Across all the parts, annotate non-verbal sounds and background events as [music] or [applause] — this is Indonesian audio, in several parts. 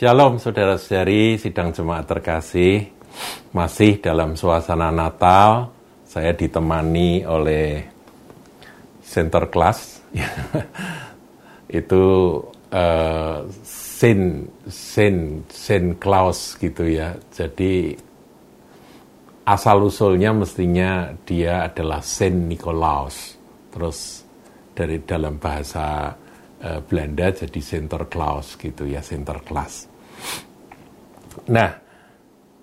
Shalom saudara-saudari sidang jemaat terkasih. Masih dalam suasana Natal Saya ditemani oleh center class. [laughs] Itu uh, Saint, Saint, Saint Claus gitu ya. Jadi asal usulnya mestinya dia adalah Saint Nicolaus. Terus dari dalam bahasa uh, Belanda jadi Sinterklaas gitu ya Sinterklaas Nah,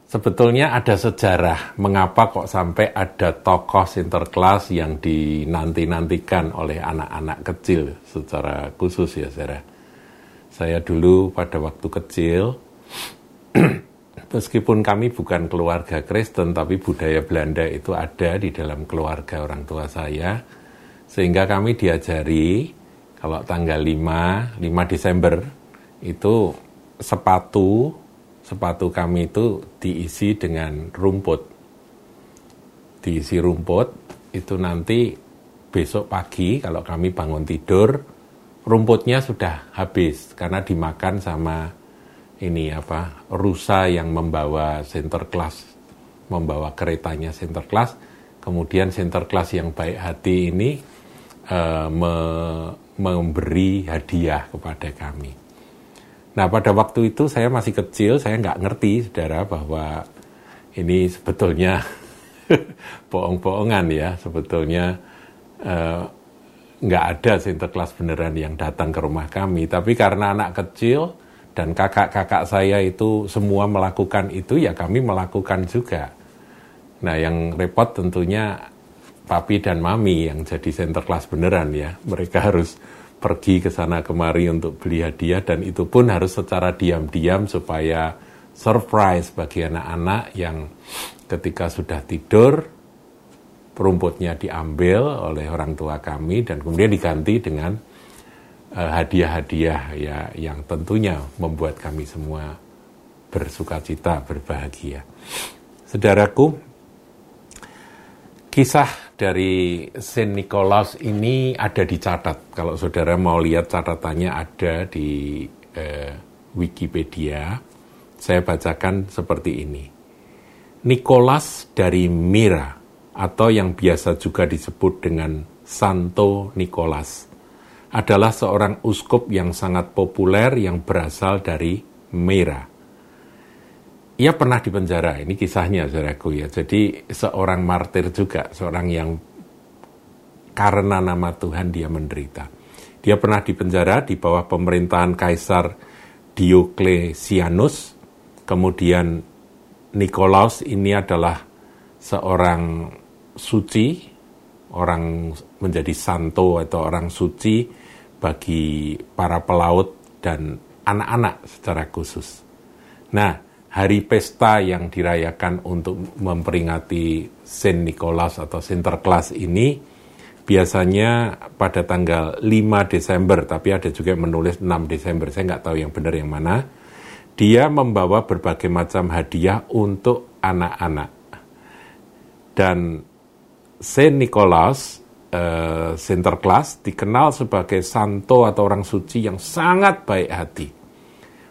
sebetulnya ada sejarah mengapa kok sampai ada tokoh Sinterklas yang dinanti-nantikan oleh anak-anak kecil secara khusus ya, saudara. Saya dulu pada waktu kecil, [clears throat] meskipun kami bukan keluarga Kristen, tapi budaya Belanda itu ada di dalam keluarga orang tua saya, sehingga kami diajari kalau tanggal 5, 5 Desember itu sepatu sepatu kami itu diisi dengan rumput. Diisi rumput, itu nanti besok pagi kalau kami bangun tidur, rumputnya sudah habis karena dimakan sama ini apa rusa yang membawa center class, membawa keretanya center class, kemudian center class yang baik hati ini uh, me memberi hadiah kepada kami. Nah pada waktu itu saya masih kecil, saya nggak ngerti saudara bahwa ini sebetulnya [laughs] bohong-bohongan ya, sebetulnya uh, nggak ada sinterklas beneran yang datang ke rumah kami. Tapi karena anak kecil dan kakak-kakak saya itu semua melakukan itu, ya kami melakukan juga. Nah yang repot tentunya papi dan mami yang jadi sinterklas beneran ya. Mereka harus pergi ke sana kemari untuk beli hadiah dan itu pun harus secara diam-diam supaya surprise bagi anak-anak yang ketika sudah tidur rumputnya diambil oleh orang tua kami dan kemudian diganti dengan uh, hadiah-hadiah ya yang tentunya membuat kami semua bersuka cita, berbahagia. Saudaraku, kisah dari Saint Nicholas ini ada dicatat. Kalau saudara mau lihat catatannya ada di eh, Wikipedia. Saya bacakan seperti ini. Nicholas dari Mira atau yang biasa juga disebut dengan Santo Nicholas adalah seorang uskup yang sangat populer yang berasal dari Mira ia pernah di penjara, ini kisahnya saudaraku ya. Jadi seorang martir juga, seorang yang karena nama Tuhan dia menderita. Dia pernah di penjara di bawah pemerintahan Kaisar Diocletianus. Kemudian Nikolaus ini adalah seorang suci, orang menjadi santo atau orang suci bagi para pelaut dan anak-anak secara khusus. Nah, hari pesta yang dirayakan untuk memperingati Saint Nicholas atau Sinterklas ini biasanya pada tanggal 5 Desember, tapi ada juga yang menulis 6 Desember, saya nggak tahu yang benar yang mana. Dia membawa berbagai macam hadiah untuk anak-anak. Dan Saint Nicholas, uh, Sinterklas, dikenal sebagai santo atau orang suci yang sangat baik hati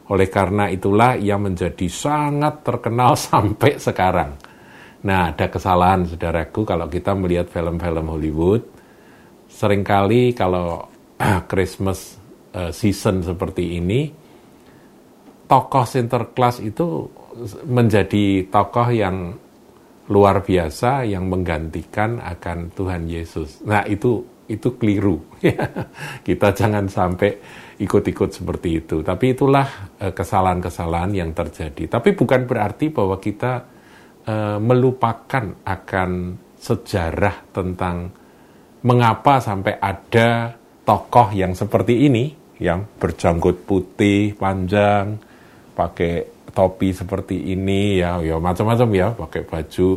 oleh karena itulah ia menjadi sangat terkenal [laughs] sampai sekarang. Nah, ada kesalahan saudaraku kalau kita melihat film-film Hollywood. Seringkali kalau [clears throat] Christmas uh, season seperti ini, tokoh Sinterklas itu menjadi tokoh yang luar biasa yang menggantikan akan Tuhan Yesus. Nah, itu itu keliru. [laughs] kita jangan sampai ikut-ikut seperti itu. Tapi itulah eh, kesalahan-kesalahan yang terjadi. Tapi bukan berarti bahwa kita uh, melupakan akan sejarah tentang mengapa sampai ada tokoh yang seperti ini, yang berjanggut putih, panjang, pakai topi seperti ini, ya, ya macam-macam ya, pakai baju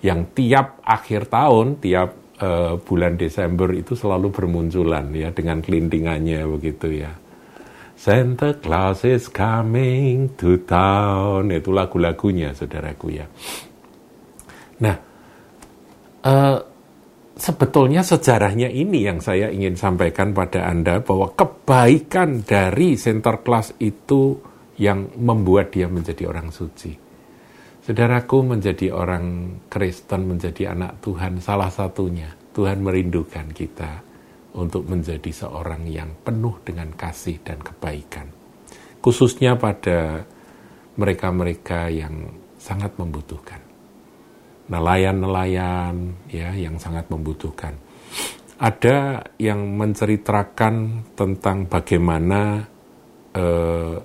yang tiap akhir tahun, tiap uh, bulan Desember itu selalu bermunculan ya dengan kelintingannya begitu ya. Santa Claus is coming to town itu lagu-lagunya saudaraku ya. Nah, uh, sebetulnya sejarahnya ini yang saya ingin sampaikan pada Anda bahwa kebaikan dari Center Class itu yang membuat dia menjadi orang suci. Saudaraku menjadi orang Kristen, menjadi anak Tuhan, salah satunya Tuhan merindukan kita untuk menjadi seorang yang penuh dengan kasih dan kebaikan. Khususnya pada mereka-mereka yang sangat membutuhkan. Nelayan-nelayan ya yang sangat membutuhkan. Ada yang menceritakan tentang bagaimana eh,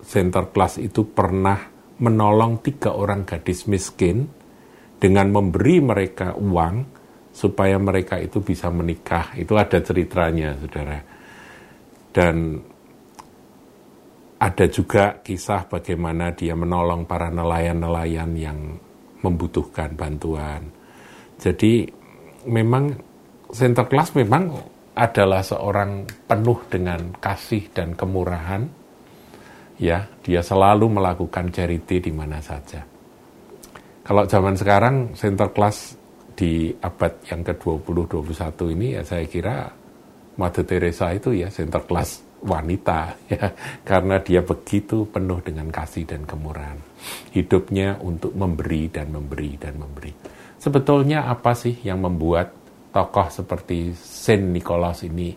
center class itu pernah menolong tiga orang gadis miskin dengan memberi mereka uang supaya mereka itu bisa menikah. Itu ada ceritanya, saudara. Dan ada juga kisah bagaimana dia menolong para nelayan-nelayan yang membutuhkan bantuan. Jadi memang center class memang adalah seorang penuh dengan kasih dan kemurahan ya dia selalu melakukan charity di mana saja. Kalau zaman sekarang center class di abad yang ke-20-21 ini ya saya kira Mother Teresa itu ya center class wanita [laughs] ya karena dia begitu penuh dengan kasih dan kemurahan. Hidupnya untuk memberi dan memberi dan memberi. Sebetulnya apa sih yang membuat tokoh seperti Saint Nicholas ini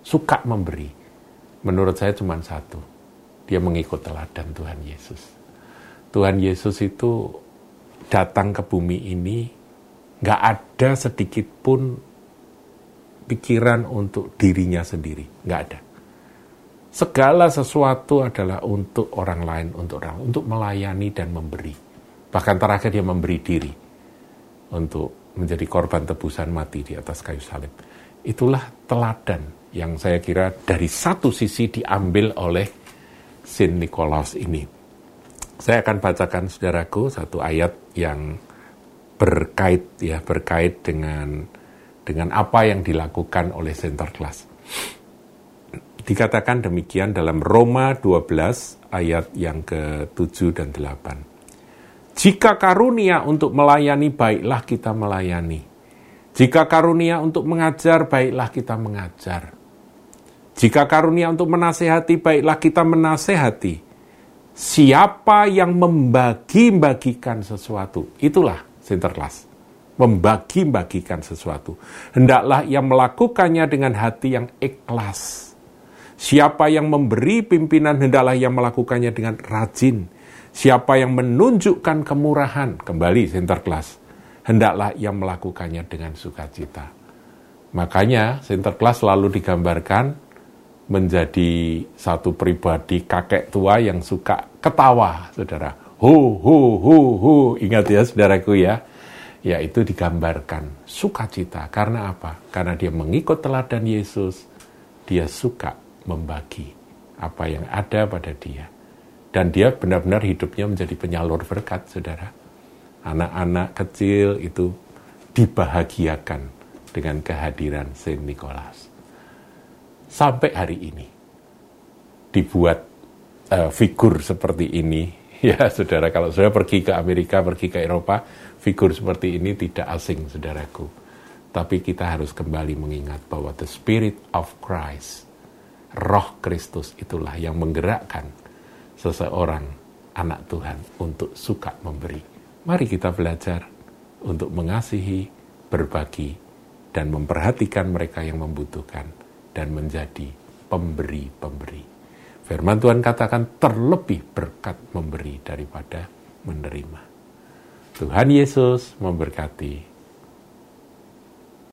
suka memberi? Menurut saya cuma satu, dia mengikut teladan Tuhan Yesus. Tuhan Yesus itu datang ke bumi ini, nggak ada sedikit pun pikiran untuk dirinya sendiri, nggak ada. Segala sesuatu adalah untuk orang lain, untuk orang, untuk melayani dan memberi. Bahkan terakhir dia memberi diri untuk menjadi korban tebusan mati di atas kayu salib. Itulah teladan yang saya kira dari satu sisi diambil oleh Saint Nicholas ini. Saya akan bacakan saudaraku satu ayat yang berkait ya berkait dengan dengan apa yang dilakukan oleh Sinterklas. Dikatakan demikian dalam Roma 12 ayat yang ke-7 dan 8. Jika karunia untuk melayani, baiklah kita melayani. Jika karunia untuk mengajar, baiklah kita mengajar. Jika karunia untuk menasehati, baiklah kita menasehati. Siapa yang membagi-bagikan sesuatu, itulah sinterklas. Membagi-bagikan sesuatu. Hendaklah ia melakukannya dengan hati yang ikhlas. Siapa yang memberi pimpinan, hendaklah ia melakukannya dengan rajin. Siapa yang menunjukkan kemurahan, kembali sinterklas, hendaklah ia melakukannya dengan sukacita. Makanya sinterklas selalu digambarkan menjadi satu pribadi kakek tua yang suka ketawa, saudara. Hu, hu, hu, hu. Ingat ya, saudaraku ya. Ya, itu digambarkan sukacita. Karena apa? Karena dia mengikut teladan Yesus. Dia suka membagi apa yang ada pada dia. Dan dia benar-benar hidupnya menjadi penyalur berkat, saudara. Anak-anak kecil itu dibahagiakan dengan kehadiran Saint Nicholas sampai hari ini. Dibuat uh, figur seperti ini. [laughs] Ya saudara kalau saya pergi ke Amerika pergi ke Eropa figur seperti ini tidak asing saudaraku. Tapi kita harus kembali mengingat bahwa the spirit of Christ roh Kristus itulah yang menggerakkan seseorang anak Tuhan untuk suka memberi. Mari kita belajar untuk mengasihi berbagi dan memperhatikan mereka yang membutuhkan dan menjadi pemberi-pemberi. Firman Tuhan katakan terlebih berkat memberi daripada menerima. Tuhan Yesus memberkati